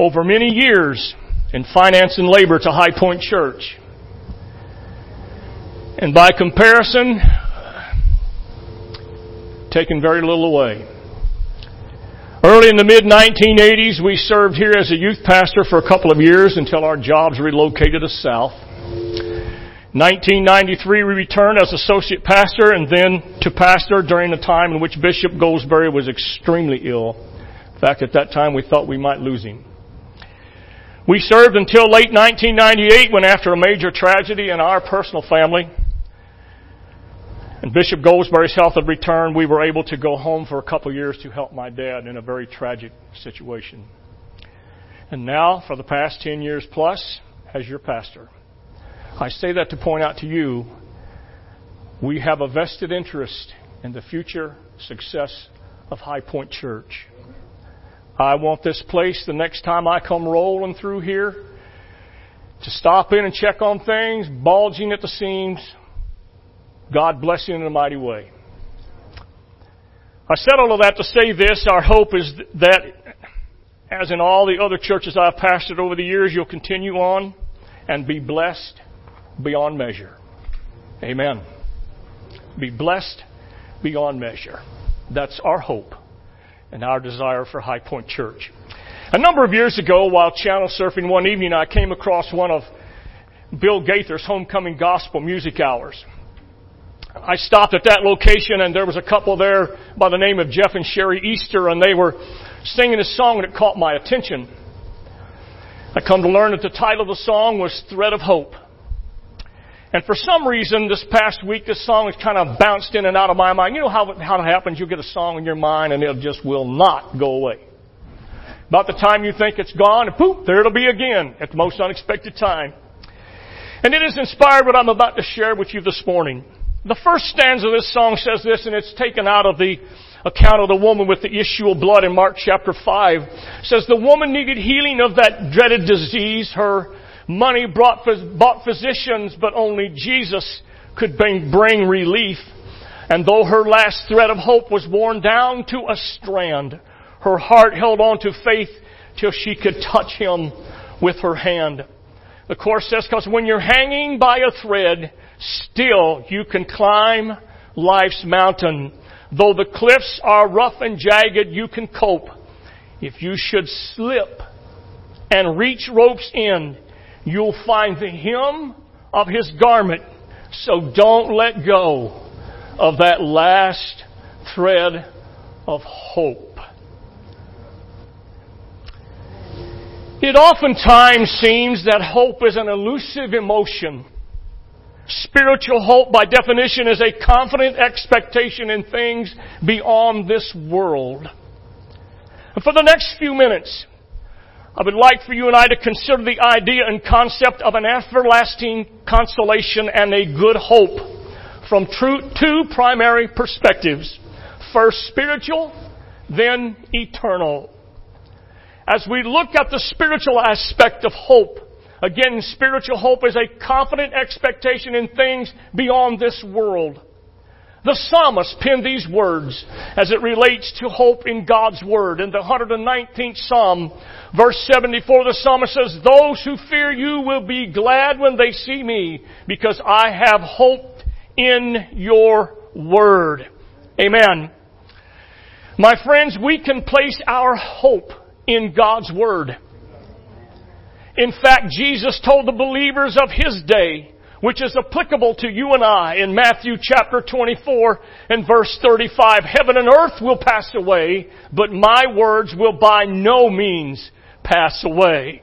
over many years in finance and labor to High Point Church. And by comparison, taken very little away. Early in the mid 1980s, we served here as a youth pastor for a couple of years until our jobs relocated us south. 1993, we returned as associate pastor and then to pastor during the time in which Bishop Goldsberry was extremely ill. In fact, at that time, we thought we might lose him. We served until late 1998 when after a major tragedy in our personal family, and Bishop Goldsberry's health had returned, we were able to go home for a couple years to help my dad in a very tragic situation. And now, for the past 10 years plus, as your pastor, I say that to point out to you, we have a vested interest in the future success of High Point Church. I want this place the next time I come rolling through here to stop in and check on things, bulging at the seams, God bless you in a mighty way. I said all of that to say this. Our hope is that, as in all the other churches I've pastored over the years, you'll continue on and be blessed beyond measure. Amen. Be blessed beyond measure. That's our hope and our desire for High Point Church. A number of years ago, while channel surfing one evening, I came across one of Bill Gaither's homecoming gospel music hours. I stopped at that location and there was a couple there by the name of Jeff and Sheri Easter and they were singing a song that caught my attention. I come to learn that the title of the song was Thread of Hope. And for some reason, this past week, this song has kind of bounced in and out of my mind. You know how, how it happens? You get a song in your mind and it just will not go away. About the time you think it's gone, poof, there it'll be again at the most unexpected time. And it has inspired what I'm about to share with you this morning. The first stanza of this song says this, and it's taken out of the account of the woman with the issue of blood in Mark chapter 5. It says, The woman needed healing of that dreaded disease. Her money brought, bought physicians, but only Jesus could bring, bring relief. And though her last thread of hope was worn down to a strand, her heart held on to faith till she could touch him with her hand. The Course says, because when you're hanging by a thread, still you can climb life's mountain. Though the cliffs are rough and jagged, you can cope. If you should slip and reach rope's end, you'll find the hem of his garment. So don't let go of that last thread of hope. It oftentimes seems that hope is an elusive emotion Spiritual hope, by definition, is a confident expectation in things beyond this world. For the next few minutes, I would like for you and I to consider the idea and concept of an everlasting consolation and a good hope from two primary perspectives. First spiritual, then eternal. As we look at the spiritual aspect of hope, Again, spiritual hope is a confident expectation in things beyond this world. The psalmist penned these words as it relates to hope in God's Word. In the 119th Psalm, verse 74, the psalmist says, Those who fear you will be glad when they see me, because I have hoped in your Word. Amen. My friends, we can place our hope in God's Word. In fact, Jesus told the believers of His day, which is applicable to you and I in Matthew chapter 24 and verse 35, Heaven and earth will pass away, but my words will by no means pass away.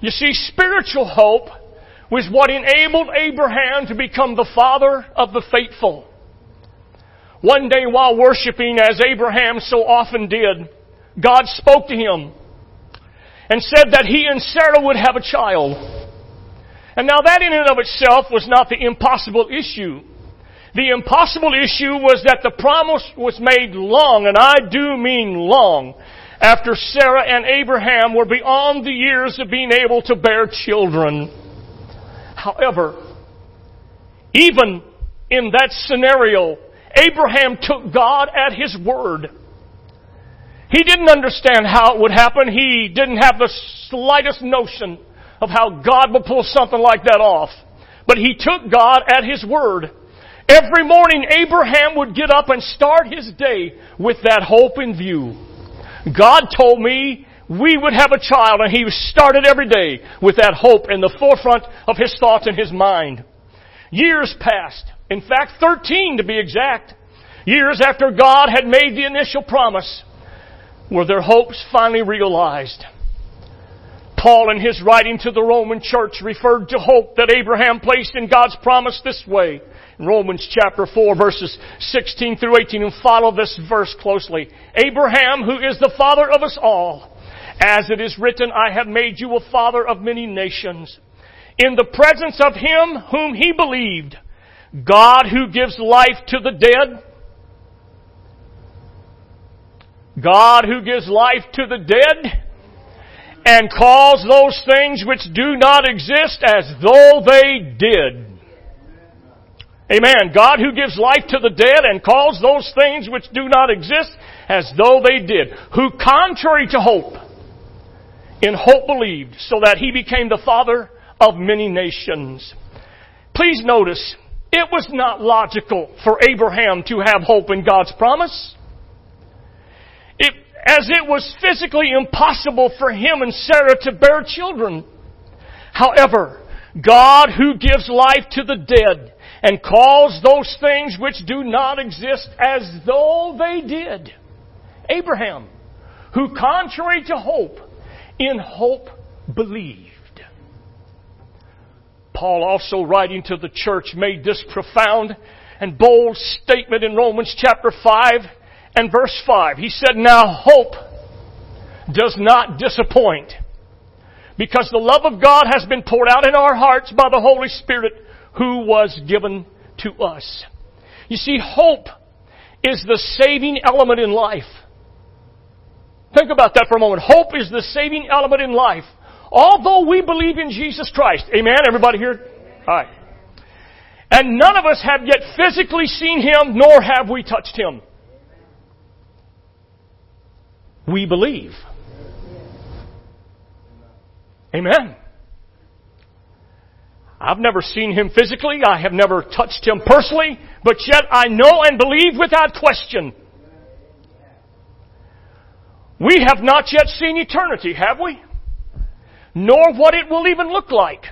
You see, spiritual hope was what enabled Abraham to become the father of the faithful. One day while worshiping, as Abraham so often did, God spoke to him and said that he and Sarah would have a child. And now that in and of itself was not the impossible issue. The impossible issue was that the promise was made long, and I do mean long, after Sarah and Abraham were beyond the years of being able to bear children. However, even in that scenario, Abraham took God at His word. He didn't understand how it would happen. He didn't have the slightest notion of how God would pull something like that off. But he took God at his word. Every morning Abraham would get up and start his day with that hope in view. God told me we would have a child and he started every day with that hope in the forefront of his thoughts and his mind. Years passed. In fact, 13 to be exact. Years after God had made the initial promise were their hopes finally realized. Paul in his writing to the Roman church referred to hope that Abraham placed in God's promise this way. In Romans chapter 4 verses 16 through 18 and follow this verse closely. Abraham who is the father of us all, as it is written, I have made you a father of many nations. In the presence of him whom he believed, God who gives life to the dead, God who gives life to the dead and calls those things which do not exist as though they did. Amen. God who gives life to the dead and calls those things which do not exist as though they did. Who contrary to hope, in hope believed, so that he became the father of many nations. Please notice, it was not logical for Abraham to have hope in God's promise as it was physically impossible for him and Sarah to bear children. However, God who gives life to the dead and calls those things which do not exist as though they did. Abraham, who contrary to hope, in hope believed. Paul also writing to the church made this profound and bold statement in Romans chapter 5 and verse 5. He said, Now hope does not disappoint because the love of God has been poured out in our hearts by the Holy Spirit who was given to us. You see, hope is the saving element in life. Think about that for a moment. Hope is the saving element in life. Although we believe in Jesus Christ. Amen? Everybody here? Alright. And none of us have yet physically seen Him, nor have we touched Him we believe. Amen. I've never seen him physically. I have never touched him personally, but yet I know and believe without question. We have not yet seen eternity, have we? Nor what it will even look like,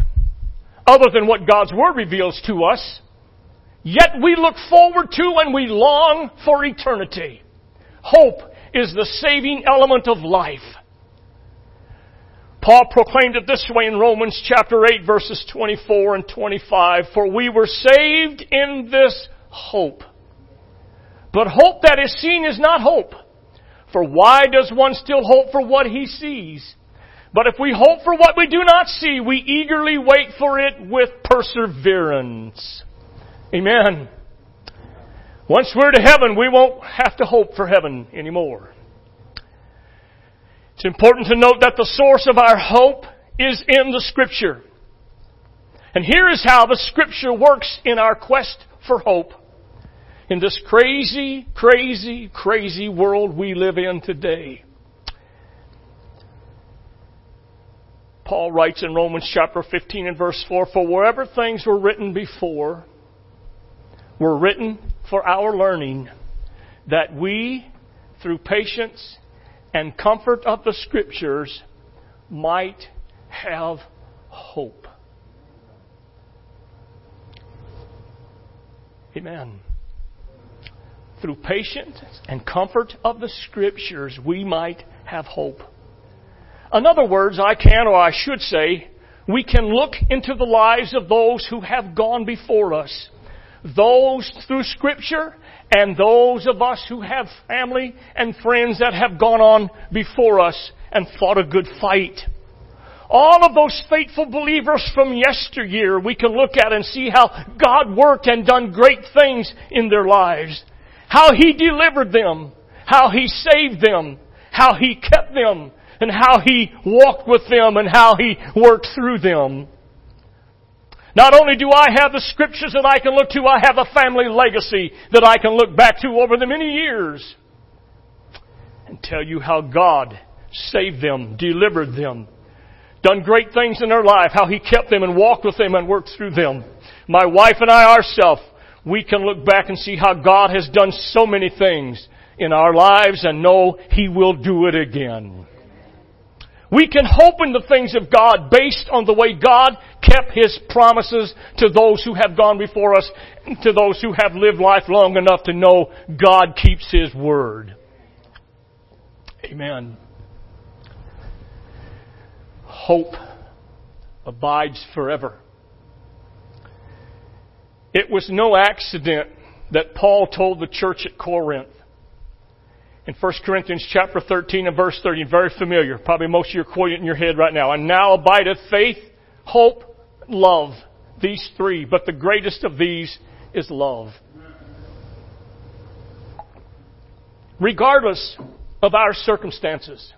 other than what God's Word reveals to us. Yet we look forward to and we long for eternity. Hope is the saving element of life. Paul proclaimed it this way in Romans chapter 8 verses 24 and 25, for we were saved in this hope. But hope that is seen is not hope. For why does one still hope for what he sees? But if we hope for what we do not see, we eagerly wait for it with perseverance. Amen. Once we're to heaven, we won't have to hope for heaven anymore. It's important to note that the source of our hope is in the Scripture. And here is how the Scripture works in our quest for hope in this crazy, crazy, crazy world we live in today. Paul writes in Romans chapter 15 and verse 4, For wherever things were written before were written for our learning, that we, through patience and comfort of the Scriptures, might have hope. Amen. Through patience and comfort of the Scriptures, we might have hope. In other words, I can, or I should say, we can look into the lives of those who have gone before us those through Scripture and those of us who have family and friends that have gone on before us and fought a good fight. All of those faithful believers from yesteryear we can look at and see how God worked and done great things in their lives. How He delivered them. How He saved them. How He kept them. And how He walked with them and how He worked through them. Not only do I have the scriptures that I can look to, I have a family legacy that I can look back to over the many years and tell you how God saved them, delivered them, done great things in their life, how He kept them and walked with them and worked through them. My wife and I ourselves, we can look back and see how God has done so many things in our lives and know He will do it again. We can hope in the things of God based on the way God kept His promises to those who have gone before us, to those who have lived life long enough to know God keeps His word. Amen. Hope abides forever. It was no accident that Paul told the church at Corinth in 1 Corinthians chapter 13 and verse 30, very familiar. Probably most of you are quoting it in your head right now. And now abideth faith, hope, love. These three. But the greatest of these is love. Regardless of our circumstances,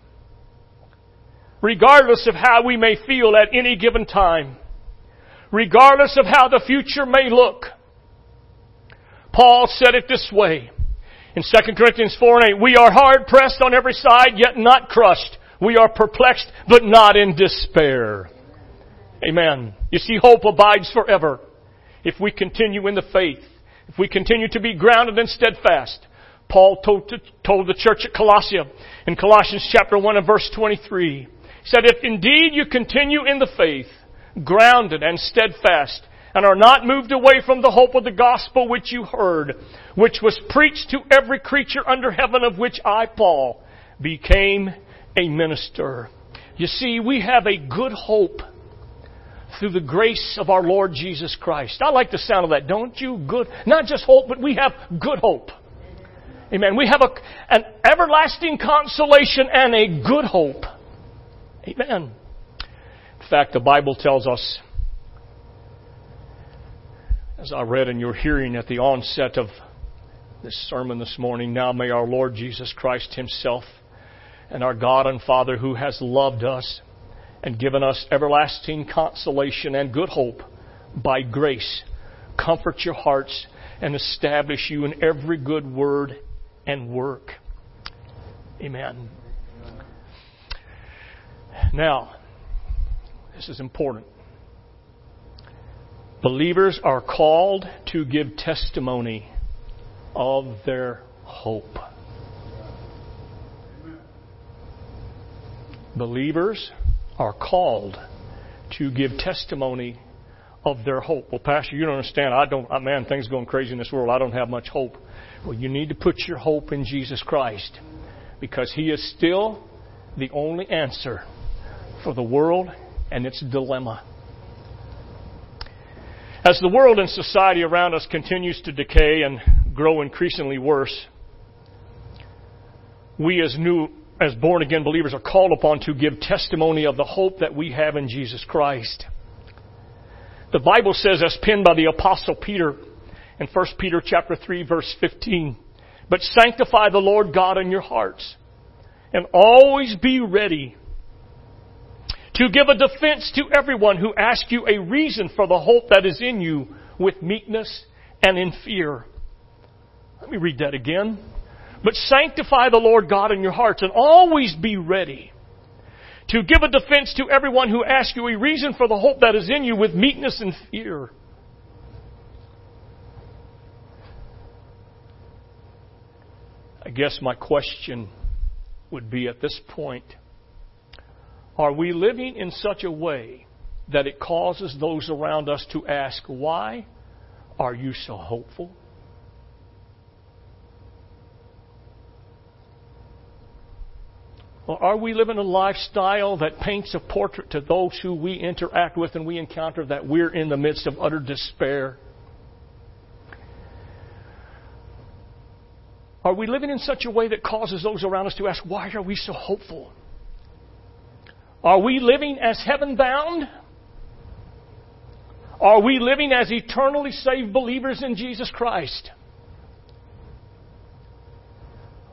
regardless of how we may feel at any given time, regardless of how the future may look, Paul said it this way in 2 Corinthians 4 and 8, we are hard pressed on every side, yet not crushed. We are perplexed, but not in despair. Amen. You see, hope abides forever. If we continue in the faith, if we continue to be grounded and steadfast, Paul told, to, told the church at Colossia in Colossians chapter 1 and verse 23, he said, If indeed you continue in the faith, grounded and steadfast, and are not moved away from the hope of the gospel which you heard, which was preached to every creature under heaven, of which I, Paul, became a minister. You see, we have a good hope through the grace of our Lord Jesus Christ. I like the sound of that, don't you? Good, not just hope, but we have good hope. Amen. We have a, an everlasting consolation and a good hope. Amen. In fact, the Bible tells us as I read in your hearing at the onset of this sermon this morning, now may our Lord Jesus Christ Himself and our God and Father who has loved us and given us everlasting consolation and good hope by grace comfort your hearts and establish you in every good word and work. Amen. Now, this is important. Believers are called to give testimony of their hope. Believers are called to give testimony of their hope. Well, Pastor, you don't understand. I don't, man, things going crazy in this world. I don't have much hope. Well, you need to put your hope in Jesus Christ because He is still the only answer for the world and its dilemma. As the world and society around us continues to decay and grow increasingly worse, we as new as born again believers are called upon to give testimony of the hope that we have in Jesus Christ. The Bible says as penned by the apostle Peter in 1 Peter chapter 3 verse 15, but sanctify the Lord God in your hearts and always be ready to give a defense to everyone who asks you a reason for the hope that is in you with meekness and in fear. Let me read that again. But sanctify the Lord God in your hearts and always be ready to give a defense to everyone who asks you a reason for the hope that is in you with meekness and fear. I guess my question would be at this point are we living in such a way that it causes those around us to ask, Why are you so hopeful? Or are we living a lifestyle that paints a portrait to those who we interact with and we encounter that we're in the midst of utter despair? Are we living in such a way that causes those around us to ask, Why are we so hopeful? Are we living as heaven bound? Are we living as eternally saved believers in Jesus Christ?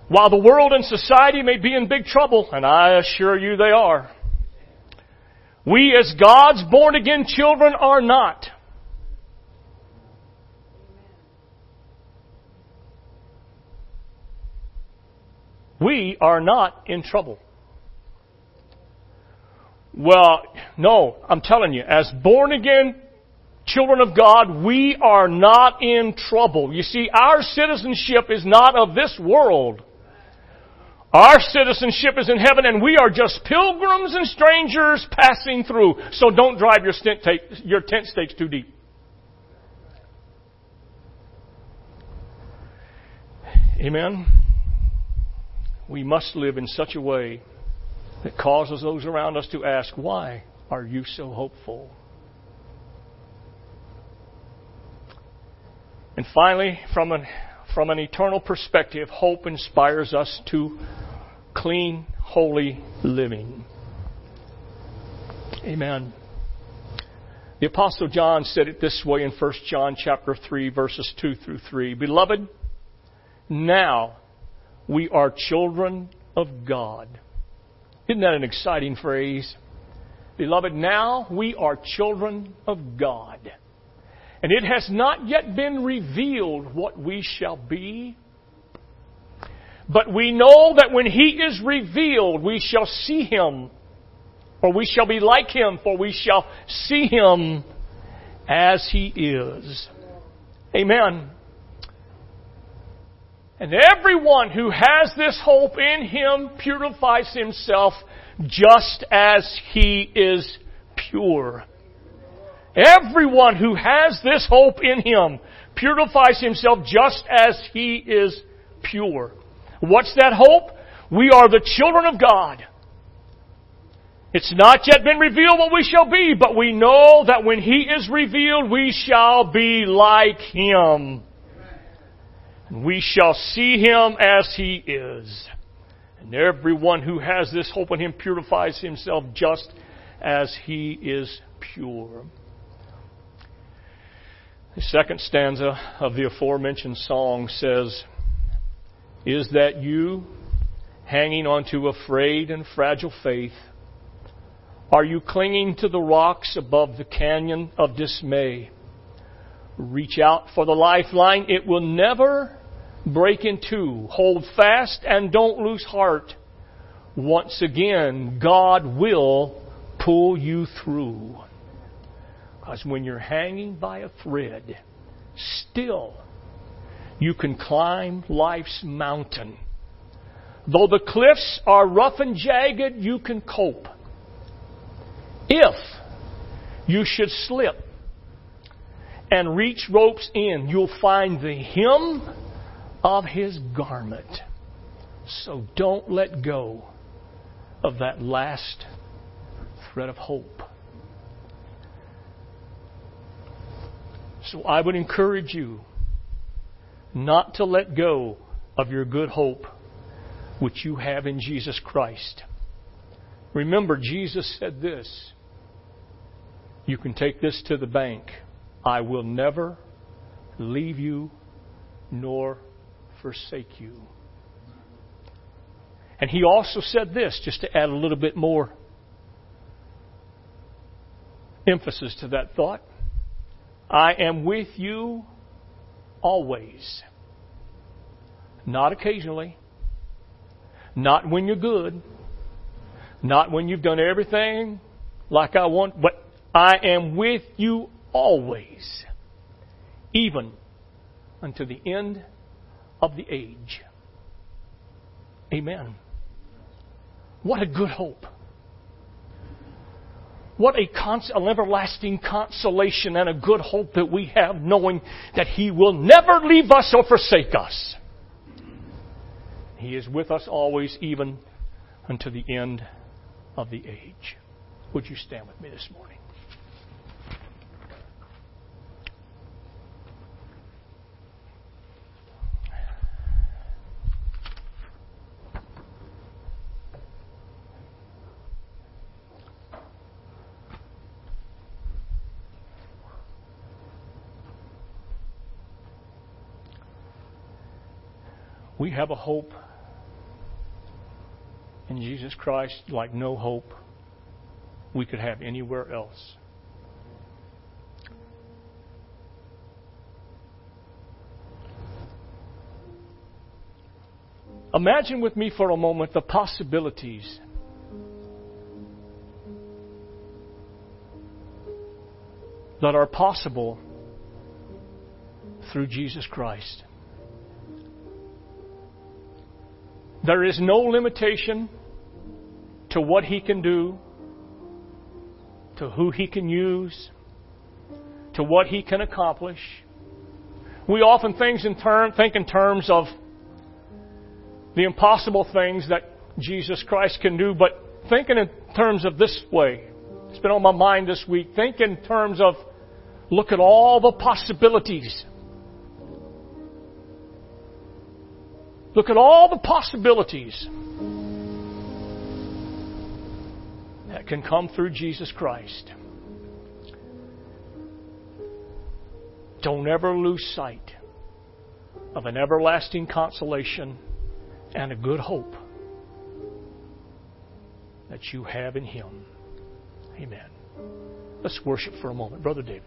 While the world and society may be in big trouble, and I assure you they are, we as God's born again children are not. we are not in trouble. Well, no, I'm telling you, as born again children of God, we are not in trouble. You see, our citizenship is not of this world. Our citizenship is in heaven and we are just pilgrims and strangers passing through. So don't drive your, take, your tent stakes too deep. Amen. We must live in such a way that causes those around us to ask, why are you so hopeful? And finally, from an, from an eternal perspective, hope inspires us to clean, holy living. Amen. The apostle John said it this way in 1 John chapter 3 verses 2 through 3. Beloved, now we are children of God. Isn't that an exciting phrase? Beloved, now we are children of God. And it has not yet been revealed what we shall be. But we know that when He is revealed, we shall see Him, or we shall be like Him, for we shall see Him as He is. Amen. And everyone who has this hope in Him purifies himself just as He is pure. Everyone who has this hope in Him purifies himself just as He is pure. What's that hope? We are the children of God. It's not yet been revealed what we shall be, but we know that when He is revealed, we shall be like Him. We shall see Him as He is. And everyone who has this hope in Him purifies himself just as He is pure. The second stanza of the aforementioned song says, Is that you hanging onto a frayed and fragile faith? Are you clinging to the rocks above the canyon of dismay? Reach out for the lifeline. It will never break in two. Hold fast and don't lose heart. Once again, God will pull you through. Because when you're hanging by a thread, still you can climb life's mountain. Though the cliffs are rough and jagged, you can cope. If you should slip and reach rope's end, you'll find the hem of his garment. So don't let go of that last thread of hope. So I would encourage you not to let go of your good hope which you have in Jesus Christ. Remember, Jesus said this You can take this to the bank. I will never leave you nor forsake you. And he also said this, just to add a little bit more emphasis to that thought. I am with you always. Not occasionally. Not when you're good. Not when you've done everything like I want, but I am with you always. Even unto the end of the age. Amen. What a good hope. What a cons- an everlasting consolation and a good hope that we have knowing that He will never leave us or forsake us. He is with us always, even unto the end of the age. Would you stand with me this morning? Have a hope in Jesus Christ like no hope we could have anywhere else. Imagine with me for a moment the possibilities that are possible through Jesus Christ. There is no limitation to what He can do, to who He can use, to what He can accomplish. We often think in, term, think in terms of the impossible things that Jesus Christ can do, but thinking in terms of this way, it's been on my mind this week. Think in terms of look at all the possibilities Look at all the possibilities that can come through Jesus Christ. Don't ever lose sight of an everlasting consolation and a good hope that you have in Him. Amen. Let's worship for a moment. Brother David.